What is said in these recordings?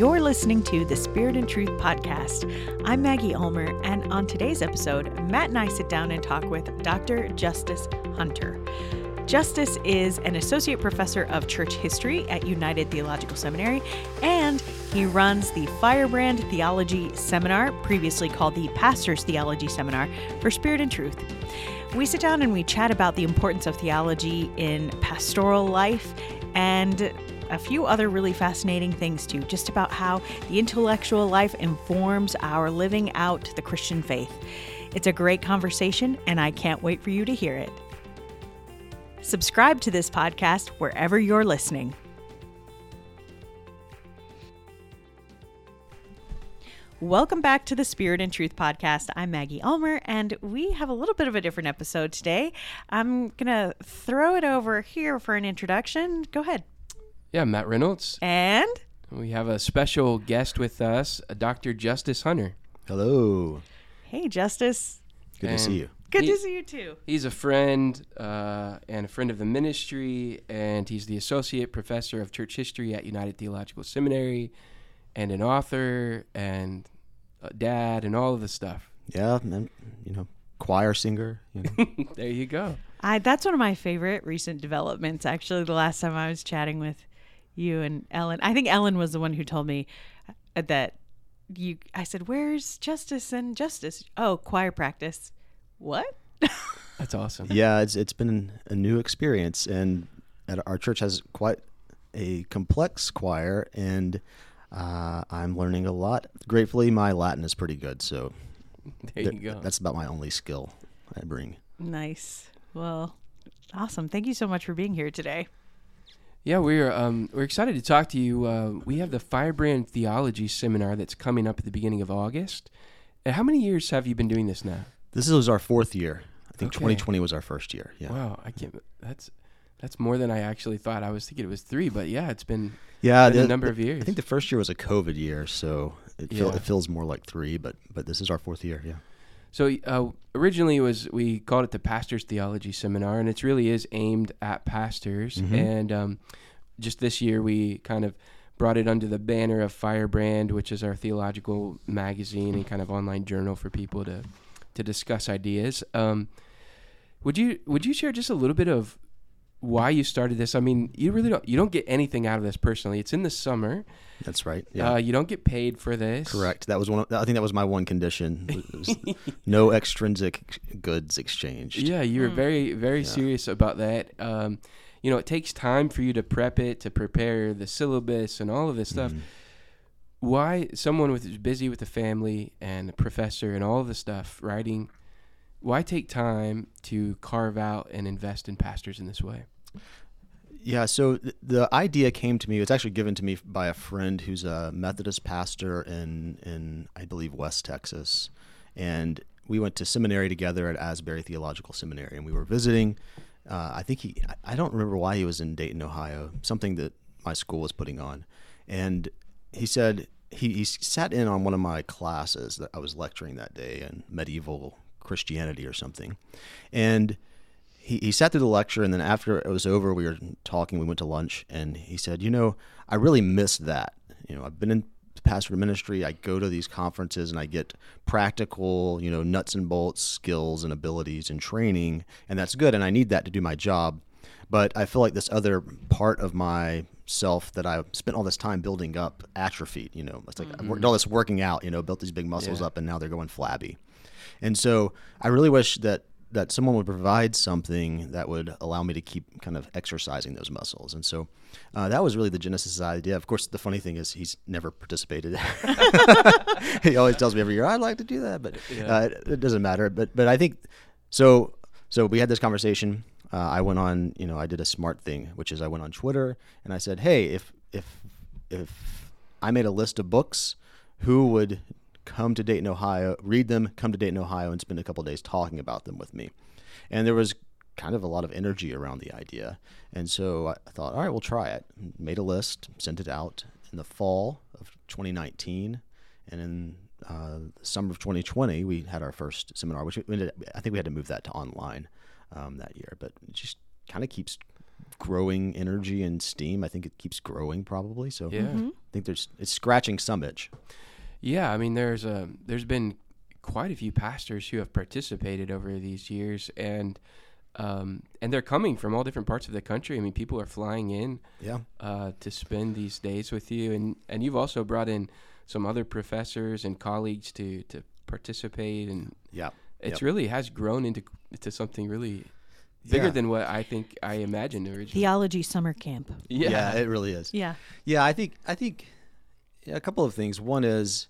You're listening to the Spirit and Truth podcast. I'm Maggie Ulmer, and on today's episode, Matt and I sit down and talk with Dr. Justus Hunter. Justus is an associate professor of church history at United Theological Seminary, and he runs the Firebrand Theology Seminar, previously called the Pastor's Theology Seminar, for Spirit and Truth. We sit down and we chat about the importance of theology in pastoral life and a few other really fascinating things too, just about how the intellectual life informs our living out the Christian faith. It's a great conversation, and I can't wait for you to hear it. Subscribe to this podcast wherever you're listening. Welcome back to the Spirit and Truth podcast. I'm Maggie Ulmer, and we have a little bit of a different episode today. I'm going to throw it over here for an introduction. Go ahead. Yeah, Matt Reynolds. And We have a special guest with us, uh, Dr. Justus Hunter. Hello. hey, Justus. Good And to see you. Good he- to see you too. He's a friend uh, and a friend of the ministry, and he's the associate professor of church history at United Theological Seminary, and an author and a dad and all of the stuff. Yeah, and, you know, choir singer. You know. there you go. I that's one of my favorite recent developments. Actually, the last time I was chatting with you and Ellen, I think Ellen was the one who told me uh, that you. I said, "Where's Justus and Justus?" Oh, choir practice. What? That's awesome. yeah, it's it's been a new experience, and at our church has quite a complex choir, and uh, I'm learning a lot. Gratefully, my Latin is pretty good, so There th- you go. that's about my only skill I bring. Nice. Well, awesome. Thank you so much for being here today. Yeah, we're um, we're excited to talk to you. Uh, we have the Firebrand Theology Seminar that's coming up at the beginning of August. Uh, How many years have you been doing this now? This is our fourth year. I think Okay. 2020 was our first year. Yeah. Wow, I can't. That's that's more than I actually thought. I was thinking it was three, but yeah, it's been Yeah, been a the- number the- of years. I think the first year was a COVID year, so it, feel, it feels more like three. But but this is our fourth year. Yeah. So. Uh, originally, it was we called it the Pastors Theology Seminar, and it really is aimed at pastors. Mhm. And um, just this year, we kind of brought it under the banner of Firebrand, which is our theological magazine and kind of online journal for people to to discuss ideas. Um, would you would you share just a little bit of why you started this? I mean, you really don't you don't get anything out of this personally. It's in the summer. That's right. Yeah. Uh, you don't get paid for this. Correct. That was one. Of, I think that was my one condition. No extrinsic goods exchanged. Yeah, you were Mm. very, very Yeah. serious about that. Um, you know, it takes time for you to prep it, to prepare the syllabus and all of this stuff. Mhm. Why someone with busy with a family and a professor and all of the stuff writing? Why take time to carve out and invest in pastors in this way? Yeah. So th- the idea came to me. It was actually given to me by a friend who's a Methodist pastor in in I believe West Texas, and we went to seminary together at Asbury Theological Seminary, and we were visiting. Uh, I think he. I- don't remember why he was in Dayton, Ohio. Something that my school was putting on, and he said he, he sat in on one of my classes that I was lecturing that day in medieval Christianity or something, and he, he sat through the lecture and then after it was over we were talking we went to lunch and he said you know i really miss that. You know i've been in pastor ministry. I go to these conferences and i get practical you know nuts and bolts skills and abilities and training and that's good and i need that to do my job. But i feel like this other part of my self that i spent all this time building up atrophied you know it's like mm-hmm. i worked all this working out you know built these big muscles Yeah. up and now they're going flabby and so I really wish that that someone would provide something that would allow me to keep kind of exercising those muscles. And so uh, that was really the genesis of the idea. Of course, the funny thing is he's never participated. he always tells me every year, "I'd like to do that," but uh, it, it doesn't matter. But but I think so. So we had this conversation. Uh, I went on, you know, I did a smart thing, which is I went on Twitter and I said, "Hey, if if if I made a list of books, who would come to Dayton, Ohio, read them, come to Dayton, Ohio, and spend a couple days talking about them with me?" And there was kind of a lot of energy around the idea, and so I thought, "All right, we'll try it." Made a list, sent it out in the fall of 2019, and in uh, the summer of 2020, we had our first seminar, which we ended, I think we had to move that to online um, that year, but it just kind of keeps growing energy and steam. I think it keeps growing probably. So Yeah. Mhm. I think there's it's scratching some itch. Yeah, I mean, there's a there's been quite a few pastors who have participated over these years, and um, and they're coming from all different parts of the country. I mean, people are flying in Yeah. uh, to spend these days with you, and and you've also brought in some other professors and colleagues to to participate, and Yeah. it's Yep. really has grown into into something really bigger Yeah. than what I think I imagined originally. Theology summer camp. Yeah. it really is. Yeah. Yeah, I think I think a couple of things. One is p-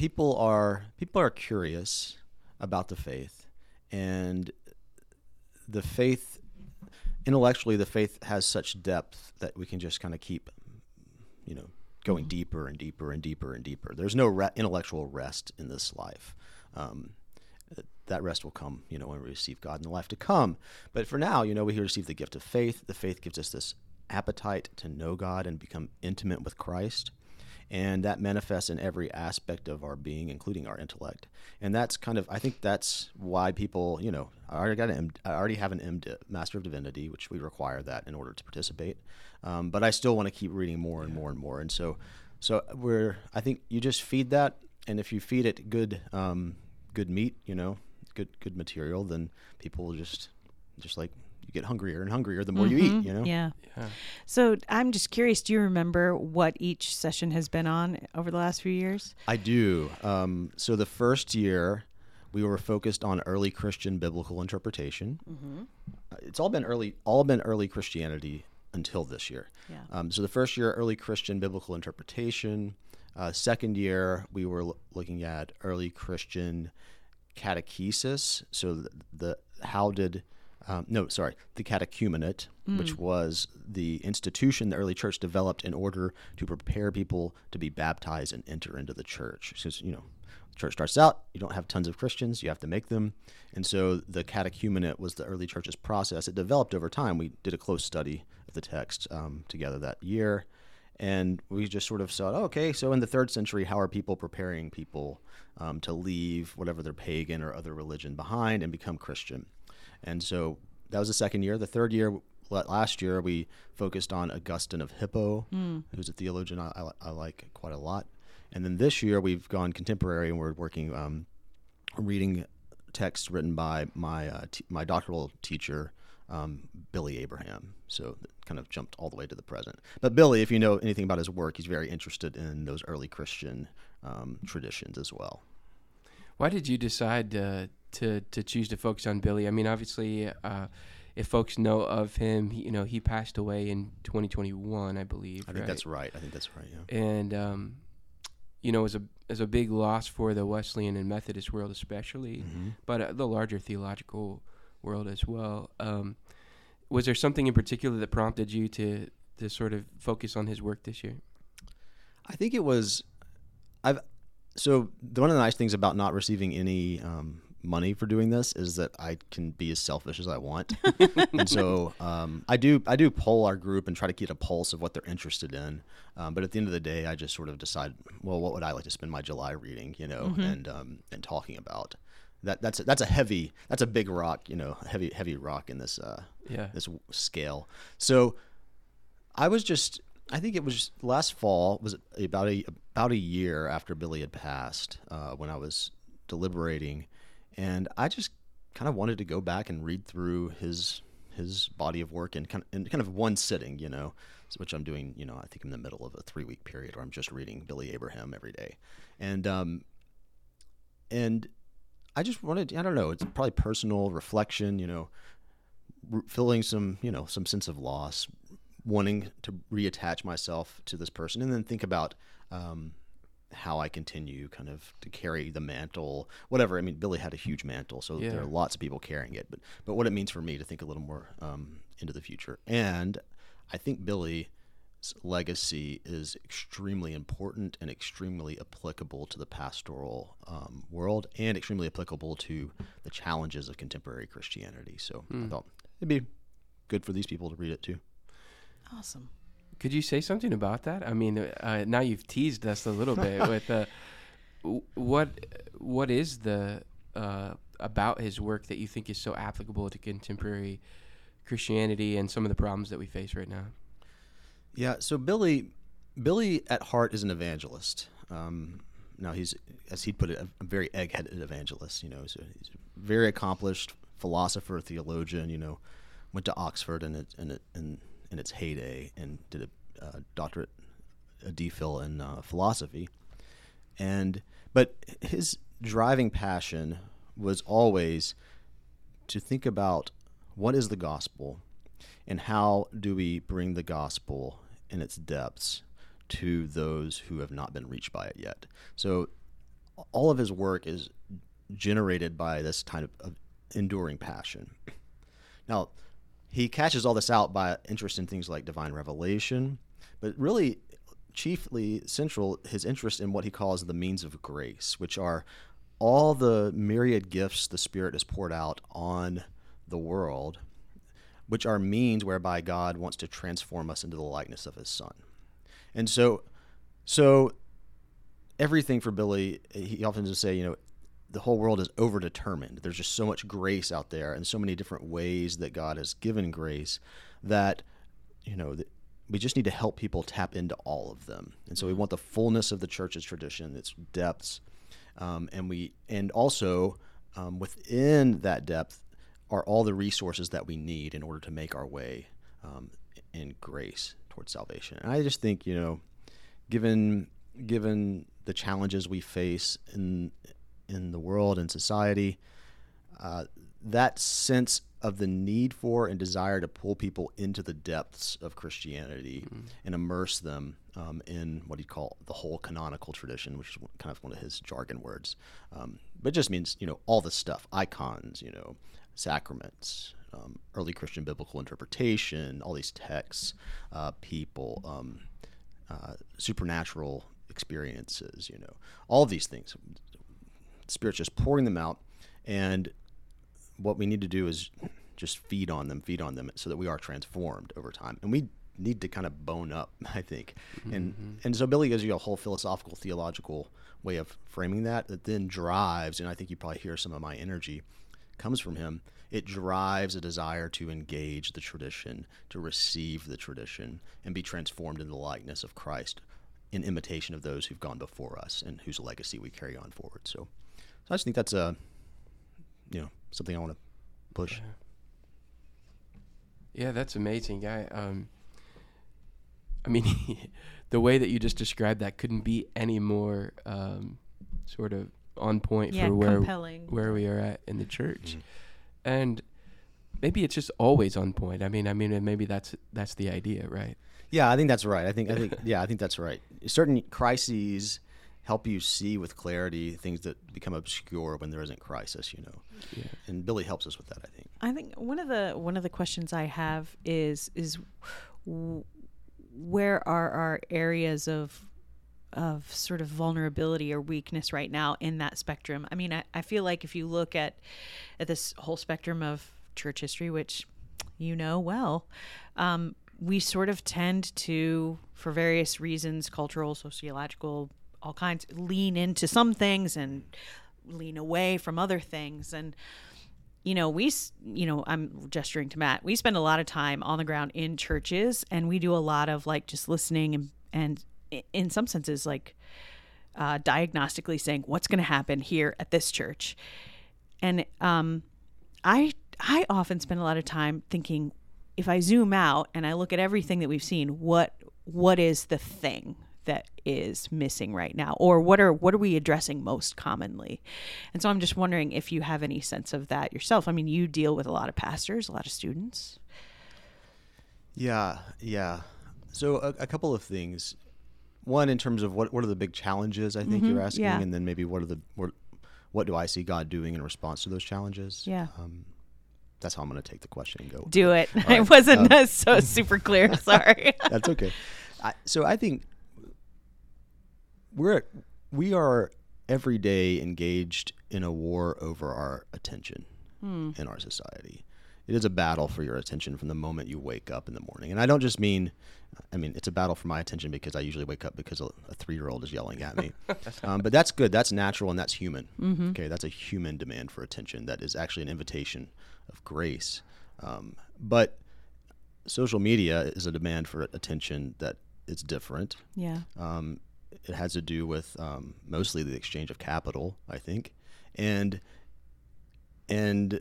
people are people are curious about the faith, and the faith intellectually the faith has such depth that we can just kind of keep you know going deeper and deeper and deeper and deeper. There's no re- intellectual rest in this life. Um, that rest will come, you know, when we receive God in the life to come. But for now, you know, we receive the gift of faith. The faith gives us this appetite to know God and become intimate with Christ. And that manifests in every aspect of our being, including our intellect. And that's kind of, I think that's why people, you know, I already got an, M- I already have an M. Master of Divinity, which we require that in order to participate. Um, but I still want to keep reading more and more and more. And so, so we're, I think you just feed that, and if you feed it good, um, good meat, you know, good, good material, then people will just, just like you get hungrier and hungrier the more you eat, you know. Mm-hmm. Yeah. Yeah. So I'm just curious. Do you remember what each session has been on over the last few years? I do. Um, so the first year, we were focused on early Christian biblical interpretation. Uh, It's all been early, all been early Christianity until this year. Yeah. Um, so the first year, early Christian biblical interpretation. Uh, second year, we were l- looking at early Christian catechesis. So the, the how did um, no, sorry, the catechumenate, which was the institution the early church developed in order to prepare people to be baptized and enter into the church. Because you know, the church starts out, you don't have tons of Christians, you have to make them, and so the catechumenate was the early church's process. It developed over time. We did a close study of the text um, together that year, and we just sort of saw, oh, okay, so in the third century, how are people preparing people um, to leave whatever their pagan or other religion behind and become Christian? And so that was the second year. The third year, last year, we focused on Augustine of Hippo, who's a theologian I, I, I like quite a lot. And then this year, we've gone contemporary and we're working, um, reading texts written by my uh, t- my doctoral teacher, um, Billy Abraham. So it kind of jumped all the way to the present. But Billy, if you know anything about his work, he's very interested in those early Christian um, traditions as well. Why did you decide uh, to to choose to focus on Billy? I mean, obviously, uh, if folks know of him, he, you know, he passed away in 2021, I believe. I think that's right. I think that's right. Yeah. and um, you know, as a as a big loss for the Wesleyan and Methodist world, especially, Mhm. but uh, the larger theological world as well. Um, was there something in particular that prompted you to to sort of focus on his work this year? I think it was. I've so the, one of the nice things about not receiving any um, money for doing this is that I can be as selfish as I want, and so um, I do. I do poll our group and try to get a pulse of what they're interested in. Um, but at the end of the day, I just sort of decide, well, what would I like to spend my July reading, you know, and um, and talking about. That that's a, that's a heavy that's a big rock, you know, heavy heavy rock in this uh, Yeah. this scale. So I was just I think it was last fall was about a about a year after Billy had passed uh, when I was deliberating, and I just kind of wanted to go back and read through his his body of work in kind of, in kind of one sitting, you know, which I'm doing. You know, I think in the middle of a three week period where I'm just reading Billy Abraham every day, and um, and I just wanted I don't know it's probably personal reflection, you know, feeling some you know some sense of loss wanting to reattach myself to this person and then think about um, how I continue kind of to carry the mantle, whatever. I mean, Billy had a huge mantle, so Yeah. there are lots of people carrying it, but but what it means for me to think a little more um, into the future. And I think Billy's legacy is extremely important and extremely applicable to the pastoral um, world and extremely applicable to the challenges of contemporary Christianity. So I thought it'd be good for these people to read it too. Awesome. Could you say something about that? I mean, uh, now you've teased us a little bit with uh, what what is the uh, about his work that you think is so applicable to contemporary Christianity and some of the problems that we face right now. Yeah. So Billy, Billy at heart is an evangelist. Um, now he's, as he'd put it, a, a very egg-headed evangelist. You know, so he's a very accomplished philosopher, theologian. You know, went to Oxford and it and it in, its heyday and did a uh, doctorate, a DPhil in uh, philosophy, and but his driving passion was always to think about what is the gospel and how do we bring the gospel in its depths to those who have not been reached by it yet. So all of his work is generated by this kind of, of enduring passion. Now, he catches all this out by interest in things like divine revelation, but really chiefly central his interest in what he calls the means of grace, which are all the myriad gifts the Spirit has poured out on the world, which are means whereby God wants to transform us into the likeness of His Son. And so, so everything for Billy, he often just say, you know, the whole world is overdetermined. There's just so much grace out there, and so many different ways that God has given grace that, you know, we just need to help people tap into all of them. And so we want the fullness of the church's tradition, its depths, um, and we and also um, within that depth are all the resources that we need in order to make our way um, in grace towards salvation. And I just think you know, given given the challenges we face in in the world and society, uh, that sense of the need for and desire to pull people into the depths of Christianity mm-hmm. and immerse them um, in what he'd call the whole canonical tradition, which is kind of one of his jargon words. Um, but it just means, you know, all the stuff icons, you know, sacraments, um, early Christian biblical interpretation, all these texts, uh, people, um, uh, supernatural experiences, you know, all of these things. Spirit's just pouring them out. And what we need to do is just feed on them, feed on them, so that we are transformed over time. And we need to kind of bone up, I think. Mm-hmm. And and so Billy gives you a whole philosophical, theological way of framing that that then drives, and I think you probably hear some of my energy comes from him. It drives a desire to engage the tradition, to receive the tradition, and be transformed into the likeness of Christ in imitation of those who've gone before us and whose legacy we carry on forward. So I just think that's a, you know, something I want to push. Yeah, that's amazing, guy. Um, I mean, the way that you just described that couldn't be any more um, sort of on point yeah, for where compelling. where we are at in the church, mm-hmm. and maybe it's just always on point. I mean, I mean, maybe that's that's the idea, right? Yeah, I think that's right. I think I think yeah, I think that's right. Certain crises help you see with clarity things that become obscure when there isn't crisis you know? Yeah. and billy helps us with that i think. I think one of the one of the questions i have is is where are our areas of of sort of vulnerability or weakness right now in that spectrum? I mean i, I feel like if you look at at this whole spectrum of church history which you know well um, we sort of tend to, for various reasons, cultural, sociological, all kinds lean into some things and lean away from other things. And you know we you know i'm gesturing to matt. We spend a lot of time on the ground in churches and we do a lot of like just listening and and in some senses like uh, diagnostically saying what's going to happen here at this church? And um i i often spend a lot of time thinking if i zoom out and i look at everything that we've seen what what is the thing that is missing right now or what are what are we addressing most commonly and so i'm just wondering if you have any sense of that yourself i mean you deal with a lot of pastors a lot of students yeah yeah so a, a couple of things one in terms of what what are the big challenges i think mm-hmm, you're asking yeah. and then maybe what are the what, what do i see god doing in response to those challenges yeah um, that's how I'm going to take the question and go. Do it. Right. I wasn't um, so super clear. Sorry. that's okay. I, so I think we're we are every day engaged in a war over our attention hmm. in our society. It is a battle for your attention from the moment you wake up in the morning. And I don't just mean, I mean, it's a battle for my attention because I usually wake up because a, a three year old is yelling at me. um, but that's good. That's natural and that's human. Mm-hmm. Okay. That's a human demand for attention that is actually an invitation of grace Um, but social media is a demand for attention that is different. Yeah. Um, it has to do with um, mostly the exchange of capital, I think, and and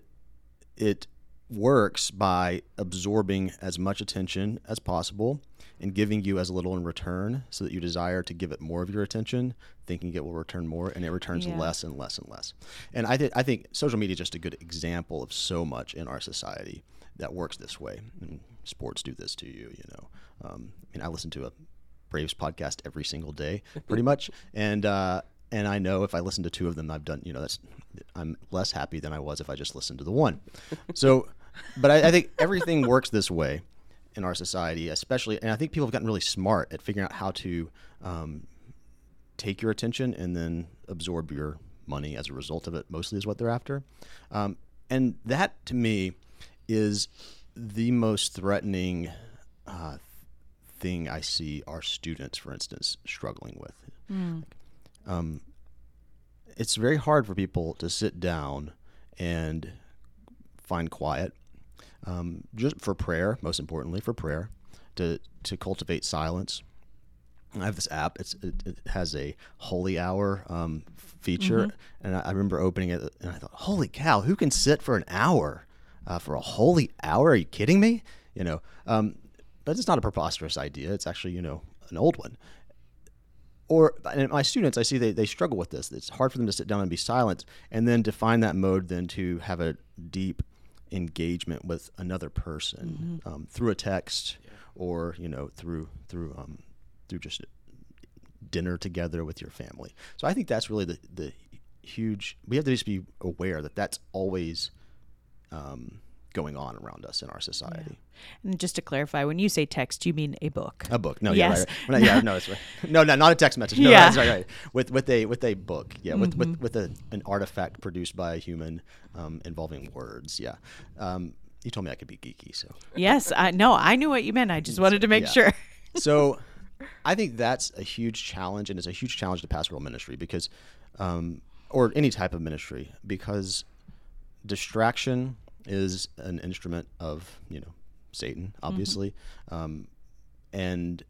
it works by absorbing as much attention as possible and giving you as little in return so that you desire to give it more of your attention thinking it will return more and it returns Yeah. less and less and less. And I, th- I think social media is just a good example of so much in our society that works this way. And sports do this to you you know. Um, i mean i listen to a braves podcast every single day pretty much and uh, and I know if I listen to two of them, I've done, you know, that's, I'm less happy than I was if I just listened to the one. So, but I, I think everything works this way in our society, especially, and I think people have gotten really smart at figuring out how to um, take your attention and then absorb your money as a result of it, mostly is what they're after. Um, and that to me is the most threatening uh, thing I see our students, for instance, struggling with. Um, it's very hard for people to sit down and find quiet, um, just for prayer, most importantly, for prayer, to to cultivate silence. I have this app. It's it, it has a holy hour um, feature, and I, I remember opening it, and I thought, "Holy cow! Who can sit for an hour uh, for a holy hour? Are you kidding me?" You know, um, but it's not a preposterous idea. It's actually you know an old one. Or and my students, I see they, they struggle with this. It's hard for them to sit down and be silent, and then define that mode, then to have a deep engagement with another person um, through a text, or you know through through um, through just dinner together with your family. So I think that's really the the huge. We have to just be aware that that's always um, going on around us in our society. And just to clarify, when you say text, you mean a book. A book? No, Yes. yeah, right, right. Yeah, no, it's right. no, no, not a text message. No, Yeah. that's right, right. With with a with a book, yeah, with with, with a, an artifact produced by a human um, involving words, yeah. Um, you told me I could be geeky, so yes, I no, I knew what you meant. I just wanted to make Yeah. sure. so I think that's a huge challenge, and it's a huge challenge to pastoral ministry because, um, or any type of ministry, because distraction is an instrument of you know Satan, obviously, um, and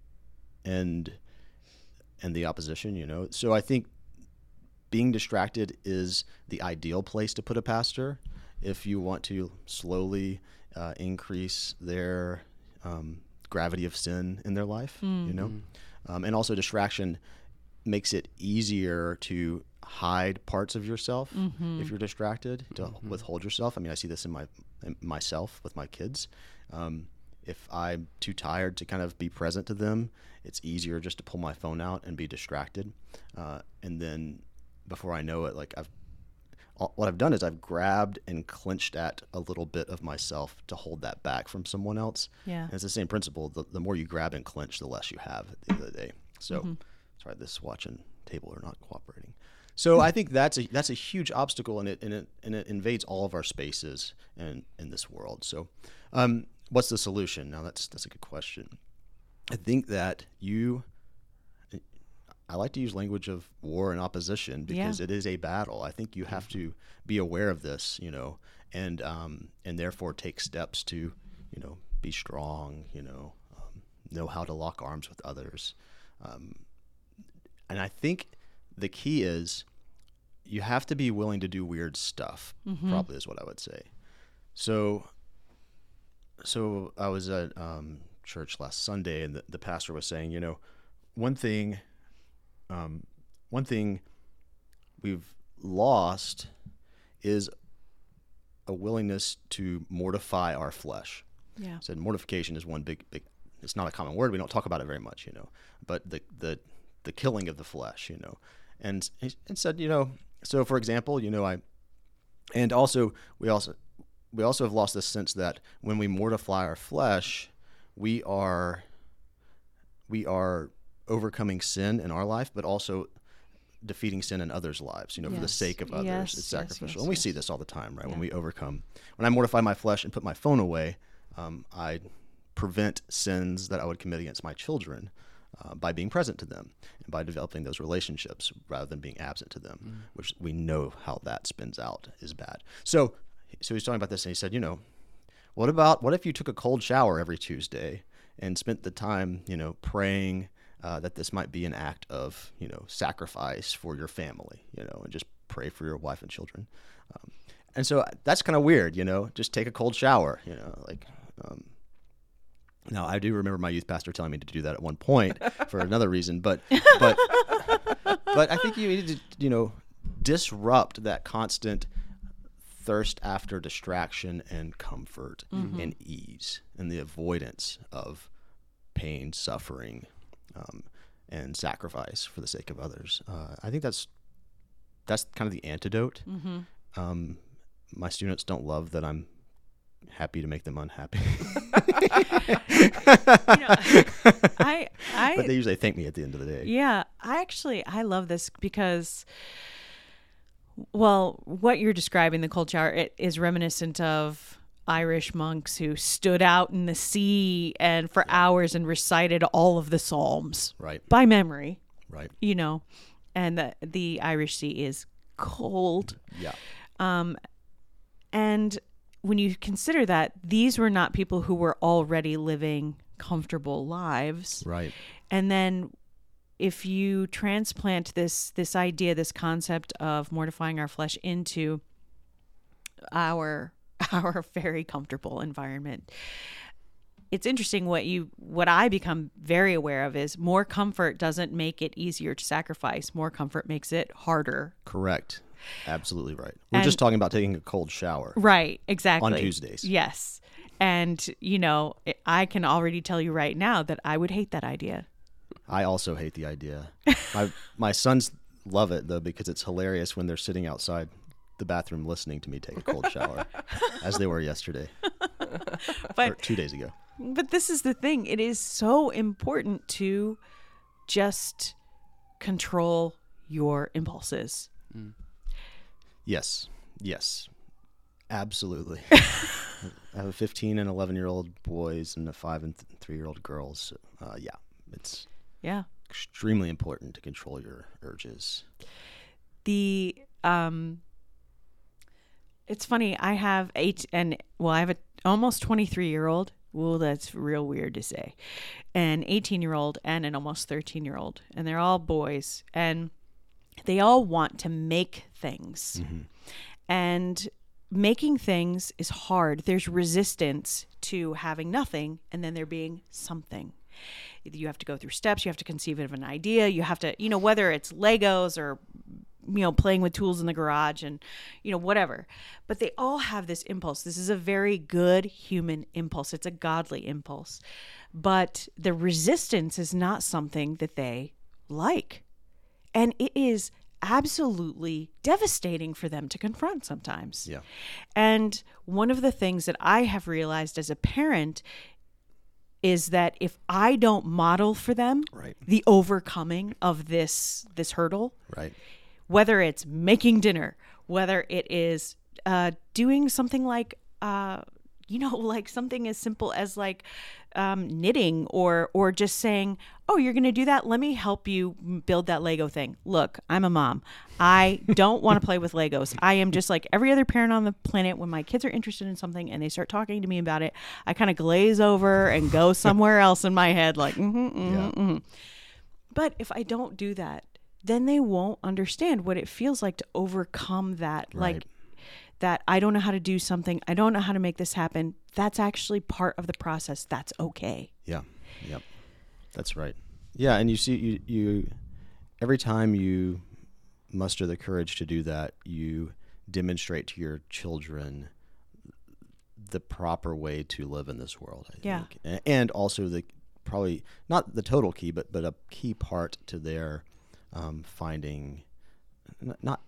and and the opposition, you know. So I think being distracted is the ideal place to put a pastor. If you want to slowly uh, increase their um, gravity of sin in their life, you know, um, and also distraction makes it easier to hide parts of yourself if you're distracted to withhold yourself. I mean, I see this in my in myself with my kids. Um, if I'm too tired to kind of be present to them, it's easier just to pull my phone out and be distracted, uh, and then before I know it, like I've what I've done is I've grabbed and clenched at a little bit of myself to hold that back from someone else. Yeah. And it's the same principle. The, the more you grab and clench, the less you have at the end of the day. So, Mm-hmm. sorry, this watch and table are not cooperating. So I think that's a that's a huge obstacle, and it and it and it invades all of our spaces in in this world. So, um, what's the solution? Now that's that's a good question. I think that you I like to use language of war and opposition because Yeah. it is a battle. I think you have to be aware of this, you know, and um, and therefore take steps to, you know, be strong, you know, um, know how to lock arms with others, um, and I think the key is you have to be willing to do weird stuff. Probably is what I would say. So so I was at um, church last Sunday, and the, the pastor was saying, you know, one thing, um, one thing we've lost is a willingness to mortify our flesh. Yeah. Said mortification is one big, big. It's not a common word. We don't talk about it very much, you know. But the the the killing of the flesh, you know, and he and said, you know, so for example, you know, I, and also we also we also have lost this sense that when we mortify our flesh, we are we are overcoming sin in our life, but also defeating sin in others' lives, you know, for the sake of others. Yes, it's sacrificial. yes, and we yes. see this all the time, right? When we overcome. When I mortify my flesh and put my phone away, um, I prevent sins that I would commit against my children uh, by being present to them and by developing those relationships rather than being absent to them, Mm. which we know how that spins out is bad. So, so he's talking about this and he said, you know, What about what if you took a cold shower every Tuesday and spent the time, you know, praying uh, that this might be an act of, you know, sacrifice for your family, you know, and just pray for your wife and children. Um, and so that's kind of weird, you know, just take a cold shower, you know, like. Um, now I do remember my youth pastor telling me to do that at one point for another reason, but but but I think you need to you know disrupt that constant thirst after distraction and comfort and ease and the avoidance of pain, suffering, um, and sacrifice for the sake of others. Uh, I think that's that's kind of the antidote. Um, my students don't love that I'm happy to make them unhappy, I I but they usually thank me at the end of the day. Yeah, I actually I love this because well, what you're describing the cold shower it is reminiscent of Irish monks who stood out in the sea and for hours and recited all of the psalms Right, by memory, right, you know. And the the Irish Sea is cold. yeah, um, And when you consider that these were not people who were already living comfortable lives, right, and then if you transplant this this idea this concept of mortifying our flesh into our our very comfortable environment it's interesting what you what i become very aware of is more comfort doesn't make it easier to sacrifice. More comfort makes it harder. Correct, absolutely right. We're And- just talking about taking a cold shower. right exactly On Tuesdays. yes and you know i can already tell you right now that i would hate that idea I also hate the idea. My my sons love it though because it's hilarious when they're sitting outside the bathroom listening to me take a cold shower, as they were yesterday or two days ago. But this is the thing. It is so important to just control your impulses. Mm. Yes, yes, absolutely. I have a 15 and 11 year old boys and a five and th- three year old girls. Uh, yeah, it's Yeah. extremely important to control your urges. The um it's funny, I have eight and well, I have a almost 23 year old. Well, that's real weird to say. An 18 year old and an almost 13 year old. And they're all boys. And they all want to make things. Mm-hmm. And making things is hard. There's resistance to having nothing and then there being something. You have to go through steps, you have to conceive of an idea, you have to, you know, whether it's Legos or you know, playing with tools in the garage and, you know, whatever. But they all have this impulse. This is a very good human impulse. It's a godly impulse. But the resistance is not something that they like. And it is absolutely devastating for them to confront sometimes. Yeah. And one of the things that I have realized as a parent is that if I don't model for them Right. the overcoming of this this hurdle, Right. whether it's making dinner, whether it is uh, doing something like, uh, you know, like something as simple as like um, knitting or or just saying, "Oh, you're going to do that? Let me help you build that Lego thing." Look, I'm a mom. I don't want to play with Legos. I am just like every other parent on the planet. When my kids are interested in something and they start talking to me about it, I kind of glaze over and go somewhere else in my head, like, mm-hmm, mm-hmm, Yeah. mm-hmm. But if I don't do that, then they won't understand what it feels like to overcome that. Like Right. That I don't know how to do something. I don't know how to make this happen. That's actually part of the process. That's okay. Yeah. Yep. That's right. Yeah, and you see you you every time you muster the courage to do that, you demonstrate to your children the proper way to live in this world, I Yeah. think. And also the probably not the total key, but but a key part to their um, finding not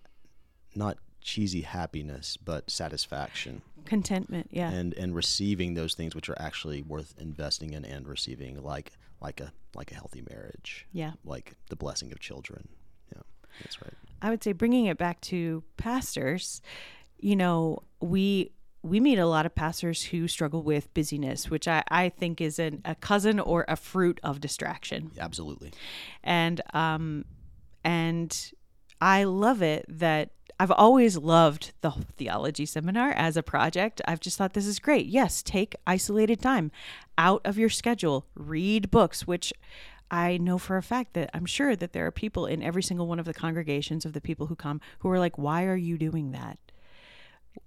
not cheesy happiness, but satisfaction Contentment. Yeah. and and receiving those things which are actually worth investing in and receiving like like a like a healthy marriage yeah. like the blessing of children yeah that's right I would say bringing it back to pastors, you know, we we meet a lot of pastors who struggle with busyness, which I, I think is an, a cousin or a fruit of distraction. absolutely and um and i love it that I've always loved the theology seminar as a project. I've just thought this is great. Yes, take isolated time out of your schedule, read books, which I know for a fact that I'm sure that there are people in every single one of the congregations of the people who come who are like, why are you doing that?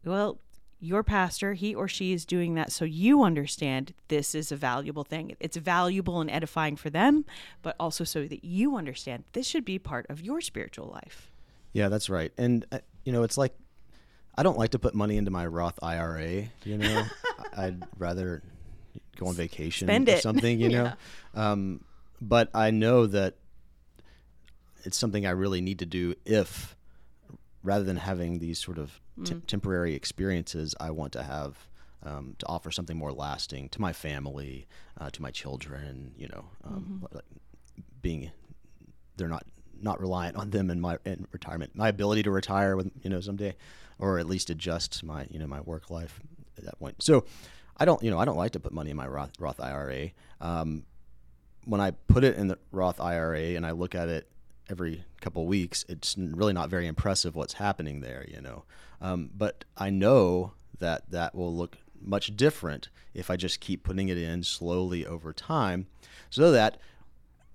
Well, your pastor, he or she is doing that so you understand this is a valuable thing. It's valuable and edifying for them, but also so that you understand this should be part of your spiritual life. Yeah, that's right. And uh, you know, it's like I don't like to put money into my Roth IRA. You know, I'd rather go on vacation Spend or it. something. You know, um, but I know that it's something I really need to do if, rather than having these sort of t- temporary experiences, I want to have. Um, to offer something more lasting to my family, uh, to my children, you know, um, like being they're not not reliant on them in my in retirement. My ability to retire with you know someday, or at least adjust my you know my work life at that point. So I don't you know I don't like to put money in my Roth, Roth IRA. Um, when I put it in the Roth IRA and I look at it every couple of weeks, it's really not very impressive what's happening there. You know, um, but I know that that will look much different if I just keep putting it in slowly over time, so that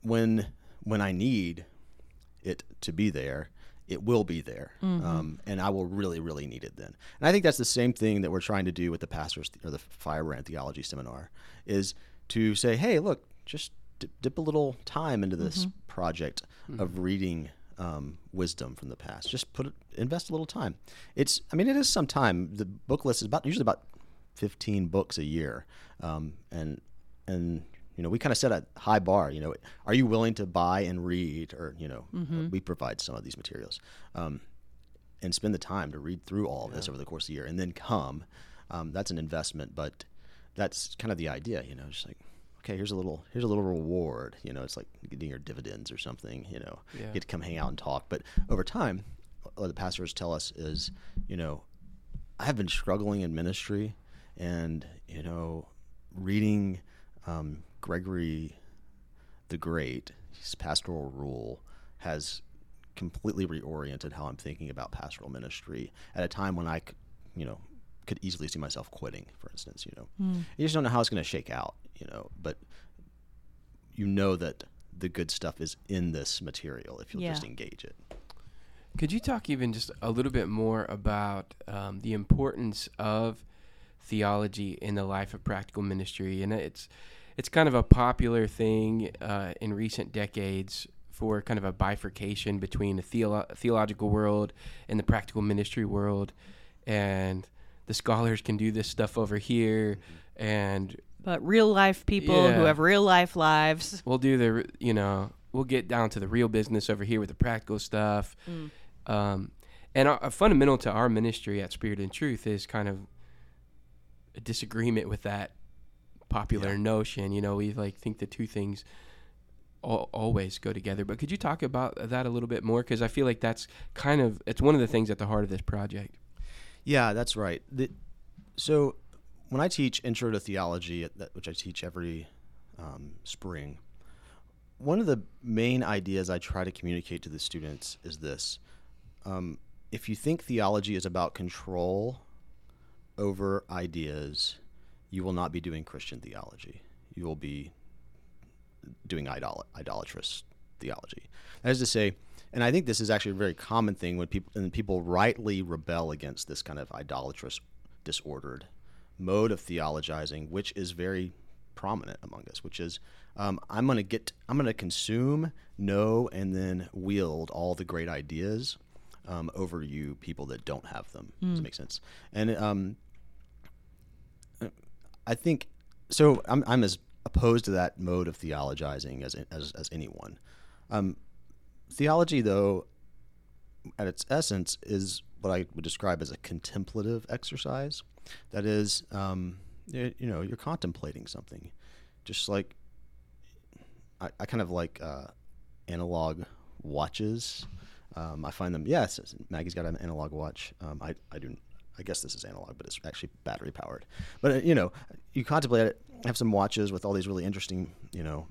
when when I need it to be there, it will be there, um, and I will really, really need it then. And I think that's the same thing that we're trying to do with the pastors or the Firebrand Theology Seminar, is to say, hey, look, just dip, dip a little time into this project of reading um, wisdom from the past. Just put it, invest a little time. It's, I mean, it is some time. The book list is about usually about 15 books a year, um, and and you know we kind of set a high bar. You know, are you willing to buy and read, or you know, we provide some of these materials, um, and spend the time to read through all of this over the course of the year, and then come. Um, that's an investment, but that's kind of the idea. You know, just like okay, here's a little here's a little reward. You know, it's like getting your dividends or something. You know, Yeah. get to come hang out and talk. But over time, what the pastors tell us is, you know, I have been struggling in ministry, and you know, reading um, Gregory the Great, his pastoral rule, has completely reoriented how I'm thinking about pastoral ministry at a time when I, you know, could easily see myself quitting. For instance, you know, you just don't know how it's going to shake out. You know, but you know that the good stuff is in this material if you'll just engage it. Could you talk even just a little bit more about um, the importance of theology in the life of practical ministry? And it's it's kind of a popular thing uh, in recent decades for kind of a bifurcation between the theolo- theological world and the practical ministry world, and the scholars can do this stuff over here, and But real life people who have real life lives. we'll do the you know we'll get down to the real business over here with the practical stuff. Um, and a fundamental to our ministry at spirit and truth is kind of a disagreement with that popular notion you know we like think the two things al- always go together. But could you talk about that a little bit more? Because i feel like that's kind of it's one of the things at the heart of this project. Yeah, that's right. The, so when I teach Intro to Theology, which I teach every um, spring, one of the main ideas I try to communicate to the students is this: um, if you think theology is about control over ideas, you will not be doing Christian theology. You will be doing idol- idolatrous theology. That is to say, and I think this is actually a very common thing when people and people rightly rebel against this kind of idolatrous, disordered mode of theologizing, which is very prominent among us. Which is, um, I'm going to get, I'm going to consume, know, and then wield all the great ideas um, over you people that don't have them. Does it make sense? And um, I think so. I'm I'm as opposed to that mode of theologizing as as, as anyone. Um, theology, though, at its essence, is what I would describe as a contemplative exercise. That is, um, you, you know, you're contemplating something, just like I, I kind of like uh, analog watches. Um, I find them. Yes, Maggie's got an analog watch. Um, I I do. I guess this is analog, but it's actually battery powered. But uh, you know, you contemplate it. I have some watches with all these really interesting, you know,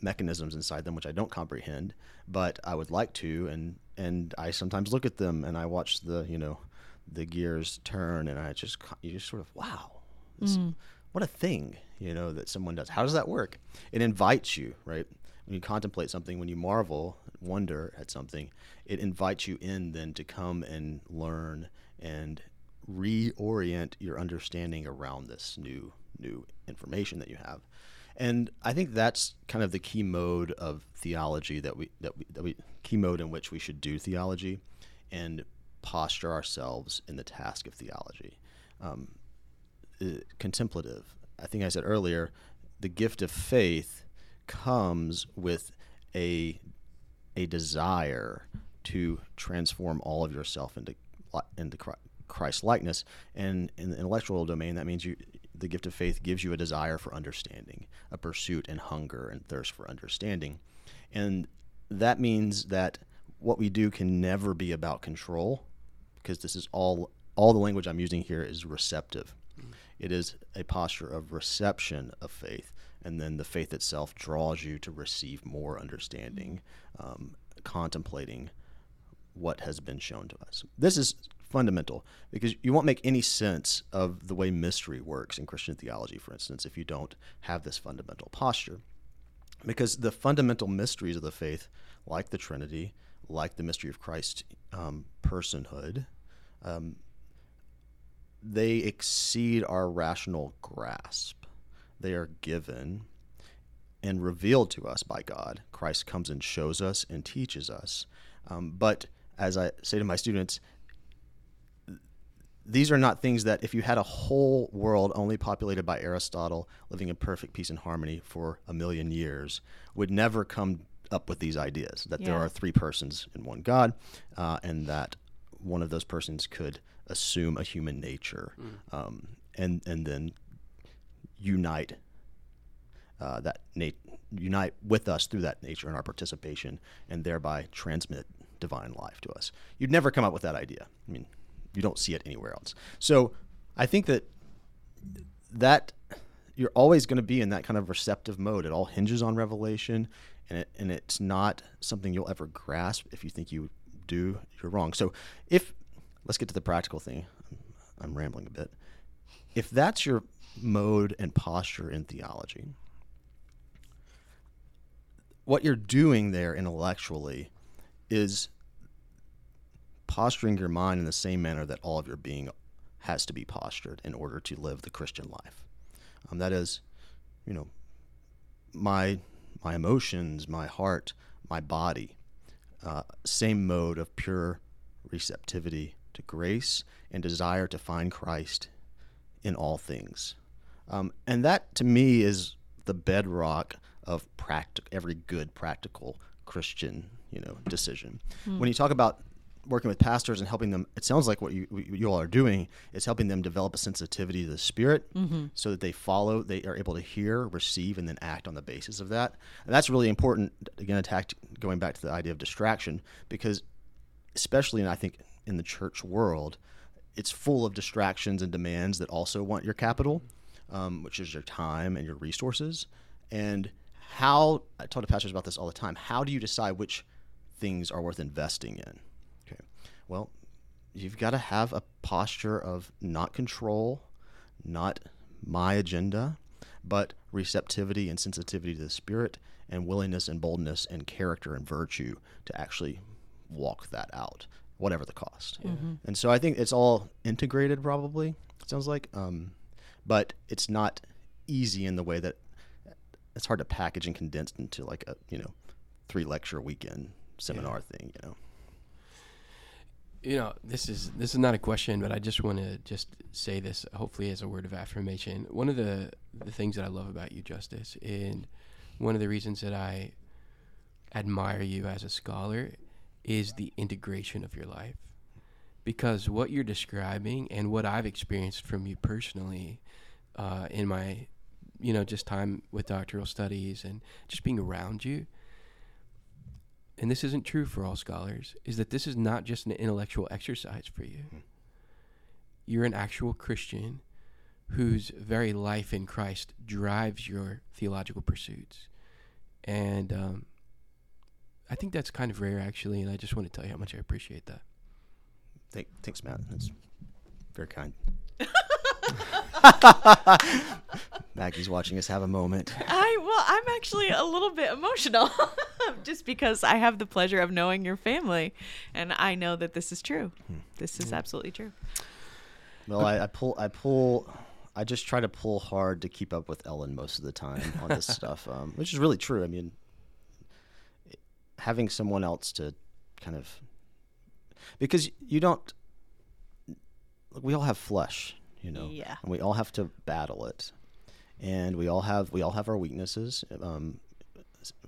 mechanisms inside them which I don't comprehend, but I would like to, and and I sometimes look at them and I watch the you know the gears turn, and I just you just sort of wow, this, mm. what a thing you know that someone does. How does that work? It invites you right when you contemplate something, when you marvel, wonder at something, it invites you in then to come and learn and reorient your understanding around this new new information that you have. And I think that's kind of the key mode of theology that we that we, that we key mode in which we should do theology and posture ourselves in the task of theology. Um, uh, contemplative. I think I said earlier, the gift of faith comes with a a desire to transform all of yourself into into Christ likeness. And in the intellectual domain, that means you the gift of faith gives you a desire for understanding, a pursuit and hunger and thirst for understanding. And that means that what we do can never be about control because this is all all the language I'm using here is receptive. Mm. It is a posture of reception of faith and then the faith itself draws you to receive more understanding, um, contemplating what has been shown to us. This is fundamental because you won't make any sense of the way mystery works in Christian theology, for instance, if you don't have this fundamental posture. Because the fundamental mysteries of the faith, like the Trinity, like the mystery of Christ's um, personhood, um, they exceed our rational grasp they are given and revealed to us by God. Christ comes and shows us and teaches us. Um, but as I say to my students, these are not things that if you had a whole world only populated by Aristotle living in perfect peace and harmony for a million years would never come up with these ideas that yeah. there are three persons in one God uh, and that one of those persons could assume a human nature mm. um, and and then unite uh, that nat- unite with us through that nature and our participation, and thereby transmit divine life to us. You'd never come up with that idea. I mean, you don't see it anywhere else. So I think that that you're always going to be in that kind of receptive mode. It all hinges on revelation, and it, and it's not something you'll ever grasp. If you think you do, you're wrong. So if let's get to the practical thing. I'm rambling a bit. If that's your mode and posture in theology. What you're doing there intellectually is posturing your mind in the same manner that all of your being has to be postured in order to live the Christian life. Um, that is, you know, my my emotions, my heart, my body, uh, same mode of pure receptivity to grace and desire to find Christ in all things. Um, and that to me is the bedrock of practic- every good practical Christian, you know, decision. Mm. When you talk about working with pastors and helping them, it sounds like what you, what you all are doing is helping them develop a sensitivity to the Spirit, mm-hmm. so that they follow, they are able to hear, receive, and then act on the basis of that. And that's really important. Again, attacked going back to the idea of distraction, because especially, and I think in the church world, it's full of distractions and demands that also want your capital um, which is your time and your resources. And how I talk to pastors about this all the time. How do you decide which things are worth investing in? Well, you've got to have a posture of not control, not my agenda, but receptivity and sensitivity to the Spirit, and willingness and boldness and character and virtue to actually walk that out, whatever the cost. Mm-hmm. And so I think it's all integrated, probably. It sounds like. Um, but it's not easy in the way that it's hard to package and condense into like a you know three lecture weekend seminar yeah. thing you know you know this is this is not a question but i just want to just say this hopefully as a word of affirmation one of the the things that i love about you Justus and one of the reasons that i admire you as a scholar is the integration of your life because what you're describing and what i've experienced from you personally uh, in my, you know, just time with doctoral studies and just being around you. And this isn't true for all scholars, is that this is not just an intellectual exercise for you. Mm. You're an actual Christian whose very life in Christ drives your theological pursuits. and um, I think that's kind of rare actually. And I just want to tell you how much I appreciate that. Thank, thanks, Matt. That's very kind. Maggie's watching us have a moment. I well, I'm actually a little bit emotional, just because I have the pleasure of knowing your family, and I know that this is true. This is absolutely true. Well, I, I pull, I pull, I just try to pull hard to keep up with Ellen most of the time on this stuff, um, which is really true. I mean, having someone else to kind of because you don't. We all have flesh, you know, Yeah. and we all have to battle it, and we all have we all have our weaknesses. Um,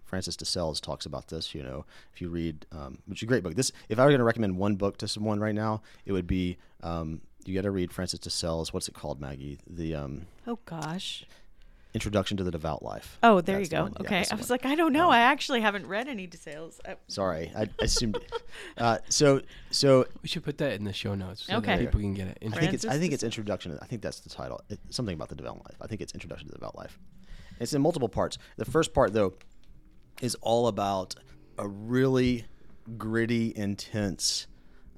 Francis de Sales talks about this. You know, if you read, um, which is a great book. This, if I were going to recommend one book to someone right now, it would be um, you got to read Francis de Sales. What's it called, Maggie? The um, Oh gosh. Introduction to the Devout Life. Oh, there That's you the go. one. Okay, that's the I was one. like, I don't know. Um, I actually haven't read any details. Uh, Sorry, I assumed. uh, so, so We should put that in the show notes so Okay. that people can get it. I think it's I think it's introduction. I think that's the title. It, something about the devout life. I think it's introduction to the devout life. It's in multiple parts. The first part though is all about a really gritty, intense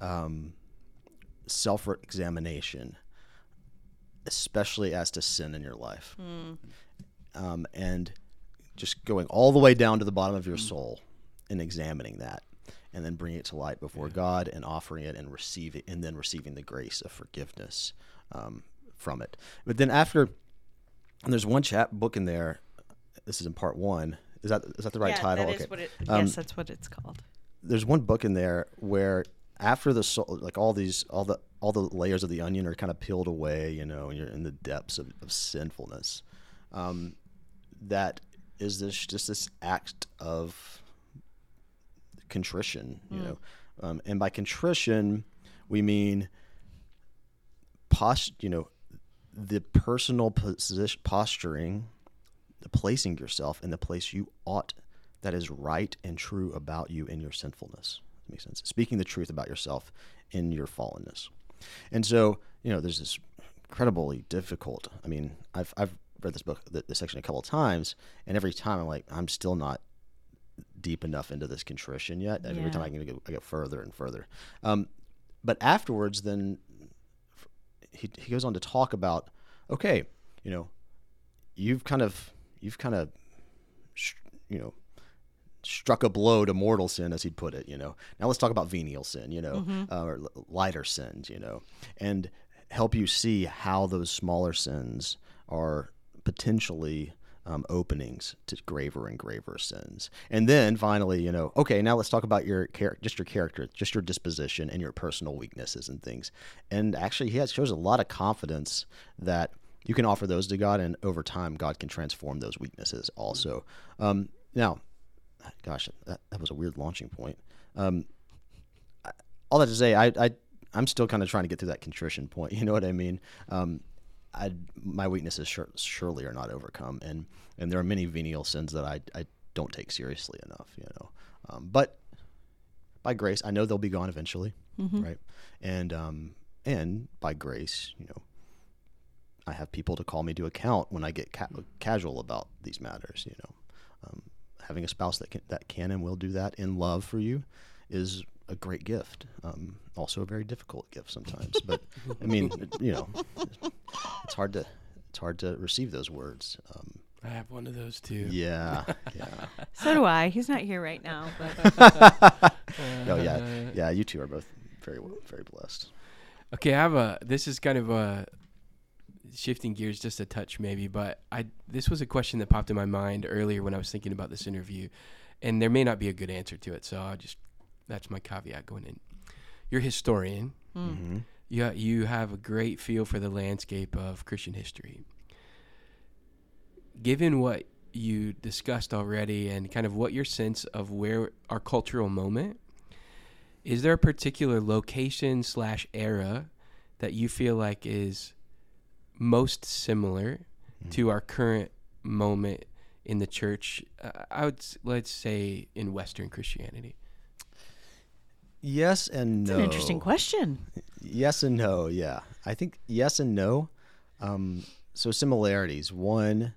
um, self-examination, especially as to sin in your life, um, and just going all the way down to the bottom of your soul and examining that and then bringing it to light before God and offering it and receiving and then receiving the grace of forgiveness um, from it. But then after, and there's one chap book in there. This is in part one. Is that is that the right yeah, title? okay. it. Um, yes, that's what it's called. There's one book in there where after the soul, like all these, all the all the layers of the onion are kind of peeled away, you know, and you're in the depths of, of sinfulness. Um, that is this just this act of contrition, you know, um, and by contrition we mean post, you know, the personal position, posturing, the placing yourself in the place you ought that is right and true about you in your sinfulness. That makes sense. Speaking the truth about yourself in your fallenness. And so, you know, there's this incredibly difficult. I mean, I've I've read this book, the, this section a couple of times, and every time I'm like, I'm still not deep enough into this contrition yet. Every time I can go, I go further and further. Um, but afterwards, then he he goes on to talk about, okay, you know, you've kind of you've kind of, you know, struck a blow to mortal sin, as he'd put it. You know, now let's talk about venial sin. You know, uh, or lighter sins. You know, and help you see how those smaller sins are potentially um, openings to graver and graver sins. And then finally, you know, okay, now let's talk about your char- just your character, just your disposition and your personal weaknesses and things. And actually, he has, shows a lot of confidence that you can offer those to God, and over time, God can transform those weaknesses also. Um, now, gosh, that, that was a weird launching point. Um, all that to say, I, I I'm still kind of trying to get through that contrition point. You know what I mean? Um, I my weaknesses sure, surely are not overcome, and and there are many venial sins that I I don't take seriously enough. You know, um, but by grace, I know they'll be gone eventually, right? And um and by grace, you know, I have people to call me to account when I get ca- casual about these matters. You know, um, having a spouse that can, that can and will do that in love for you is a great gift. Um, also a very difficult gift sometimes, but I mean, you know, it's hard to it's hard to receive those words. Um, I have one of those too. yeah, yeah. So do I. He's not here right now, but Oh yeah, yeah. You two are both very very blessed. Okay, I have a. This is kind of a shifting gears just a touch, maybe, but I this was a question that popped in my mind earlier when I was thinking about this interview, and there may not be a good answer to it, so I'll just that's my caveat going in. You're a historian. hmm You ha- you have a great feel for the landscape of Christian history. Given what you discussed already and kind of what your sense of where our cultural moment is there a particular location slash era that you feel like is most similar to our current moment in the church uh, i would let's say in western christianity Yes and no. an interesting question. Yes and no. Yeah, I think yes and no. Um, so similarities. One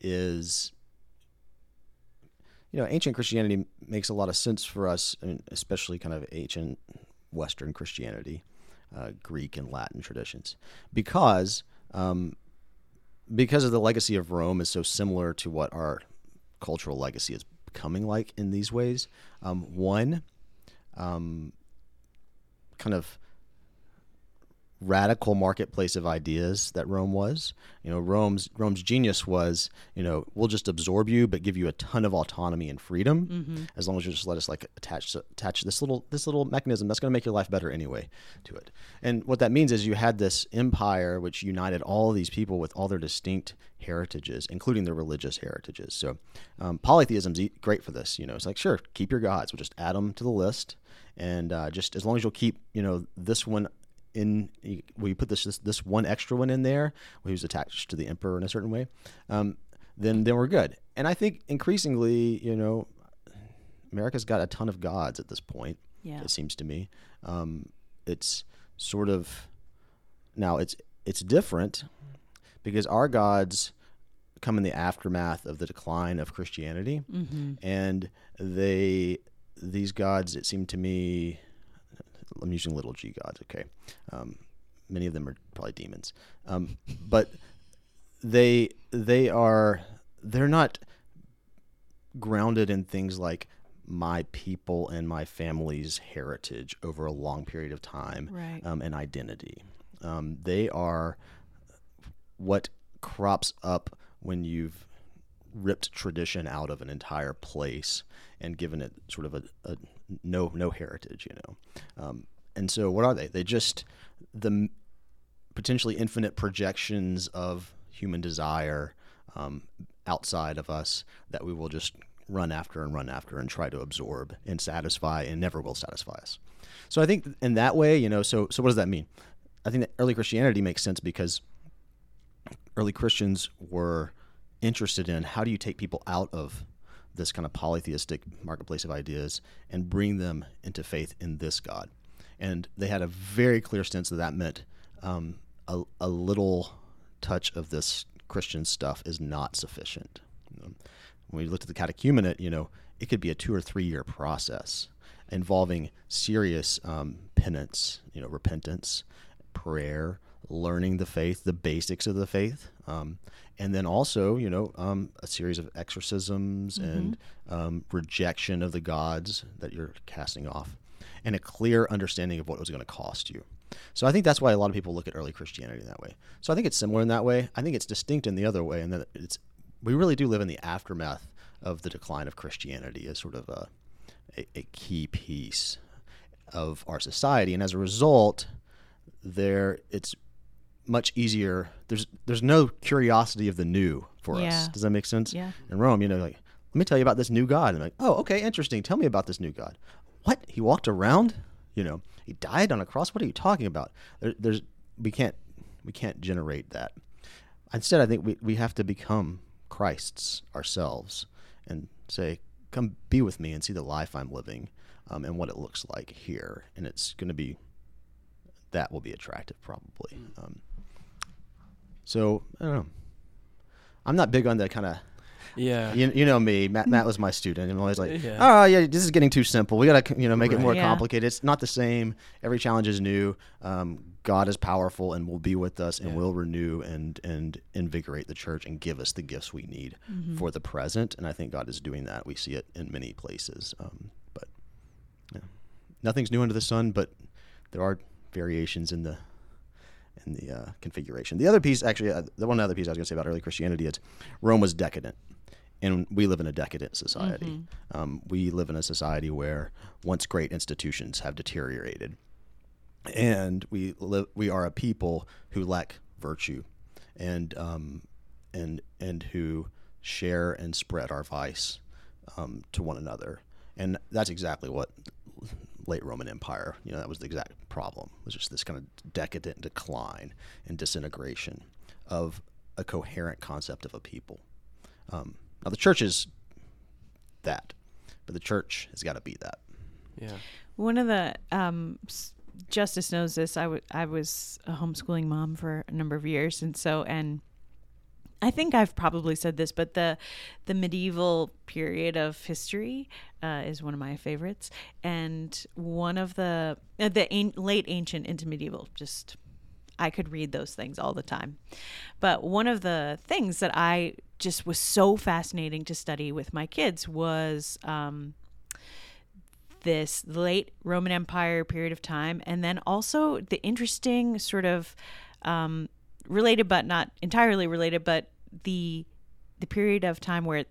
is you know, ancient Christianity makes a lot of sense for us, especially kind of ancient Western Christianity, uh, Greek and Latin traditions, because um, because of the legacy of Rome is so similar to what our cultural legacy is becoming like in these ways. Um, one, um, kind of radical marketplace of ideas that Rome was. You know, Rome's Rome's genius was, you know, we'll just absorb you, but give you a ton of autonomy and freedom, Mm-hmm. as long as you just let us like attach attach this little this little mechanism that's going to make your life better anyway to it. And what that means is you had this empire which united all of these people with all their distinct heritages, including their religious heritages. So um, polytheism's great for this. You know, it's like sure, keep your gods, we'll just add them to the list. And uh, just as long as you'll keep, you know, this one in we put this, this this one extra one in there who's attached to the emperor in a certain way um, then then we're good and i think increasingly you know america's got a ton of gods at this point Yeah. it seems to me um, it's sort of now it's it's different because our gods come in the aftermath of the decline of christianity Mm-hmm. and they these gods it seemed to me i'm using little g gods okay? Um, many of them are probably demons. Um, but they they are they're not grounded in things like my people and my family's heritage over a long period of time Right. um, and identity. Um, they are what crops up when you've ripped tradition out of an entire place and given it sort of a, a no no heritage, you know. Um, and so, what are they? They just the potentially infinite projections of human desire um, outside of us that we will just run after and run after and try to absorb and satisfy and never will satisfy us. So I think in that way, you know, so so what does that mean? I think that early Christianity makes sense because early Christians were interested in how do you take people out of this kind of polytheistic marketplace of ideas and bring them into faith in this God. And they had a very clear sense that that meant um, a, a little touch of this Christian stuff is not sufficient. When we looked at the catechumenate, you know, it could be a two or three year process involving serious um, penance, you know, repentance, prayer, learning the faith, the basics of the faith, um, and then also, you know, um, a series of exorcisms and um, rejection of the gods that you're casting off, and a clear understanding of what it was going to cost you. So I think that's why a lot of people look at early Christianity that way. So I think it's similar in that way. I think it's distinct in the other way, and that it's we really do live in the aftermath of the decline of Christianity as sort of a, a, a key piece of our society, and as a result, there it's much easier. There's there's no curiosity of the new for us. Does that make sense? Yeah. In Rome, you know, like let me tell you about this new God. And I'm like, oh, okay, interesting. Tell me about this new God. What? He walked around? You know, he died on a cross. What are you talking about? There, there's we can't we can't generate that. Instead, I think we, we have to become Christ's ourselves and say, come be with me and see the life I'm living um, and what it looks like here. And it's going to be, that will be attractive probably. Um, so, I don't know. I'm not big on the kind of, Yeah. you, you know me, Matt, Matt was my student. And I'm always like, Yeah. oh, yeah, this is getting too simple. We got to, you know, make it more Yeah. complicated. It's not the same. Every challenge is new. Um, God is powerful and will be with us and Yeah. will renew and, and invigorate the church and give us the gifts we need Mm-hmm. for the present. And I think God is doing that. We see it in many places. Um, but yeah. nothing's new under the sun, but there are variations in the in the uh, configuration. The other piece, actually, uh, the one other piece I was going to say about early Christianity is Rome was decadent, and we live in a decadent society. Um, we live in a society where once great institutions have deteriorated, and we live, we are a people who lack virtue, and um, and and who share and spread our vice um, to one another, and that's exactly what late Roman Empire. You know, that was the exact problem. It was just this kind of decadent decline and disintegration of a coherent concept of a people. Um, now, the church is that, but the church has got to be that. Yeah. One of the um, Justus knows this. I wa- I was a homeschooling mom for a number of years, and so and I think I've probably said this, but the the medieval period of history uh, is one of my favorites, and one of the uh, the an- late ancient into medieval. Just I could read those things all the time, but one of the things that I just was so fascinating to study with my kids was. Um, this late Roman Empire period of time, and then also the interesting sort of um, related but not entirely related, but the the period of time where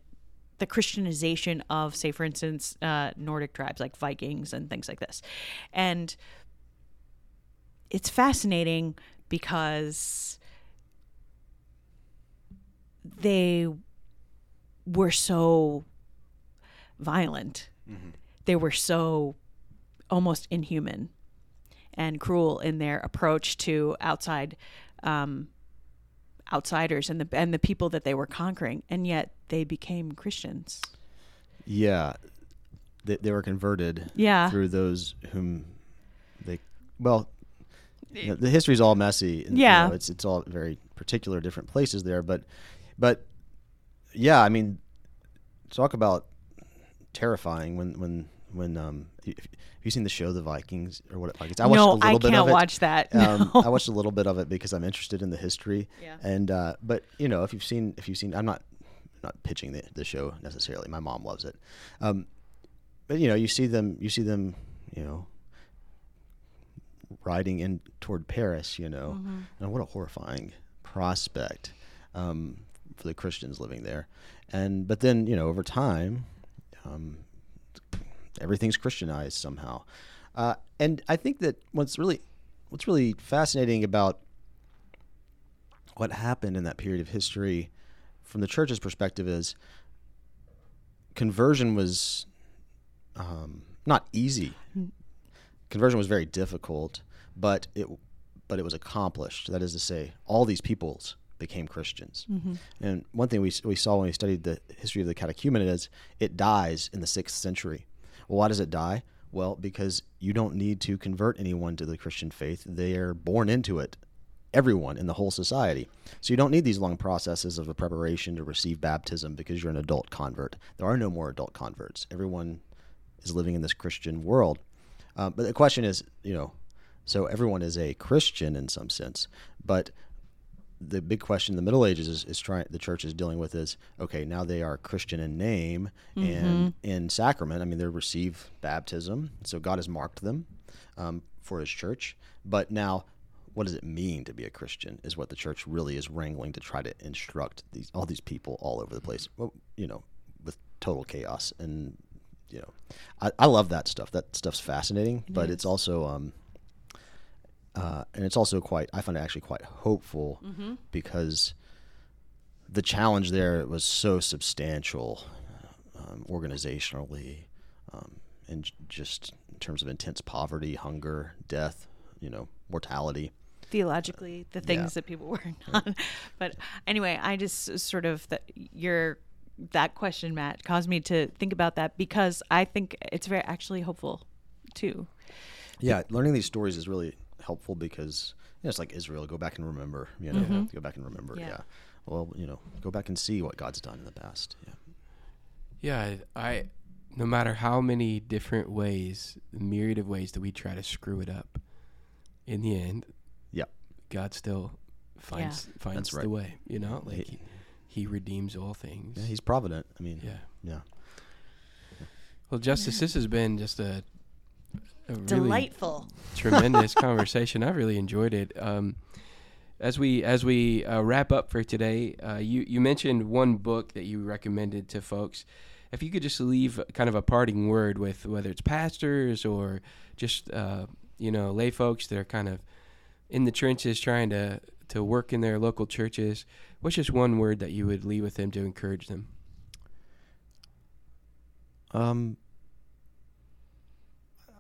the Christianization of, say, for instance, uh, Nordic tribes like Vikings and things like this, and it's fascinating because they were so violent. Mm-hmm. They were so almost inhuman and cruel in their approach to outside um, outsiders and the and the people that they were conquering, and yet they became Christians. Yeah, they, they were converted. Yeah. through those whom they well, you know, the history's all messy. And, Yeah. you know, it's it's all very particular, different places there. But but yeah, I mean, talk about terrifying when when when um. Have you seen the show The Vikings or what? Vikings? I watched no, a little I bit can't of it. watch that. um, No. I watched a little bit of it because I'm interested in the history. Yeah. And uh, but you know, if you've seen, if you've seen, I'm not not pitching the, the show necessarily. My mom loves it. Um, but you know, you see them, you see them, you know, riding in toward Paris. You know, Mm-hmm. and what a horrifying prospect um, for the Christians living there. And but then you know, over time. Um, everything's Christianized somehow. Uh, and I think that what's really what's really fascinating about what happened in that period of history from the church's perspective is conversion was um, not easy. Conversion was very difficult, but it but it was accomplished. That is to say, all these peoples became Christians. And one thing we, we saw when we studied the history of the catechumenate is it dies in the sixth century. Well, why does it die? Well, because you don't need to convert anyone to the Christian faith. They are born into it, everyone in the whole society. So you don't need these long processes of a preparation to receive baptism because you're an adult convert. There are no more adult converts. Everyone is living in this Christian world. Uh, but the question is, you know, so everyone is a Christian in some sense, but the big question in the Middle Ages is, is trying the church is dealing with is okay now they are Christian in name and in sacrament. I mean they receive baptism, so God has marked them um, for His church. But now, what does it mean to be a Christian? Is what the church really is wrangling to try to instruct these all these people all over the place. Well, you know, with total chaos and you know, I, I love that stuff. That stuff's fascinating, but it's also um, uh, and it's also quite I find it actually quite hopeful because the challenge there was so substantial um, organizationally um, and j- just in terms of intense poverty, hunger, death, you know, mortality. theologically the things Yeah. that people were not. But anyway, I just sort of that your that question, Matt, caused me to think about that because I think it's very actually hopeful too. Yeah, learning these stories is really helpful because you know, it's like Israel. Go back and remember. You know, mm-hmm. go back and remember. Yeah. Yeah. Well, you know, go back and see what God's done in the past. Yeah. Yeah, I, I no matter how many different ways, myriad of ways that we try to screw it up, in the end, Yeah. God still finds finds That's the right. way. You know, like He- he, he redeems all things. Yeah. He's provident. I mean. yeah. Yeah. Well, Justus, this has been just a, a really Delightful. tremendous conversation. I've really enjoyed it. Um, as we as we uh, wrap up for today, uh, you you mentioned one book that you recommended to folks. If you could just leave kind of a parting word with whether it's pastors or just uh, you know lay folks that are kind of in the trenches trying to to work in their local churches, what's just one word that you would leave with them to encourage them? Um,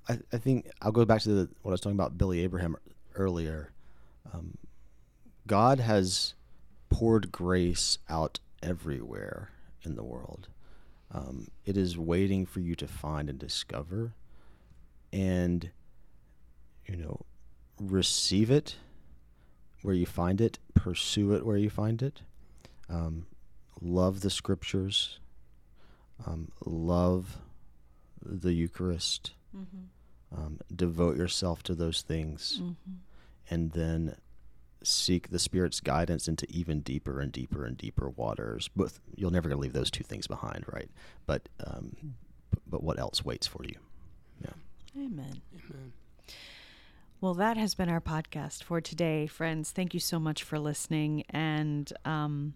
I, I think I'll go back to the, what I was talking about Billy Abraham earlier. Um, God has poured grace out everywhere in the world. Um, it is waiting for you to find and discover, and you know, receive it where you find it, pursue it where you find it. um, love the scriptures, um, love the Eucharist, Mm-hmm. um, devote yourself to those things, Mm-hmm. and then seek the Spirit's guidance into even deeper and deeper and deeper waters. Both you'll never gonna leave those two things behind, right? But um, but what else waits for you? Amen. Amen. Well, that has been our podcast for today, friends. Thank you so much for listening. And um,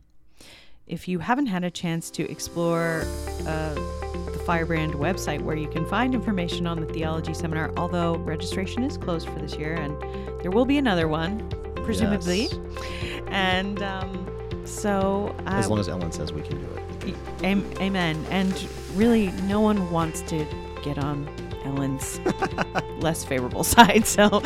if you haven't had a chance to explore uh, the Firebrand website, where you can find information on the theology seminar, although registration is closed for this year, and there will be another one, presumably. Yes. And um, so, uh, As long as Ellen says we can do it. Amen. And really, no one wants to get on Ellen's less favorable side. So,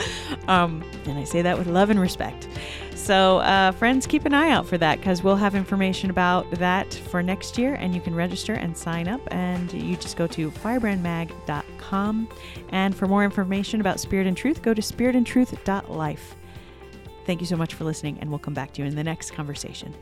um, and I say that with love and respect. So, uh, friends, keep an eye out for that because we'll have information about that for next year, and you can register and sign up. And you just go to firebrandmag.com. And for more information about Spirit and Truth, go to spiritandtruth.life. Thank you so much for listening, and we'll come back to you in the next conversation.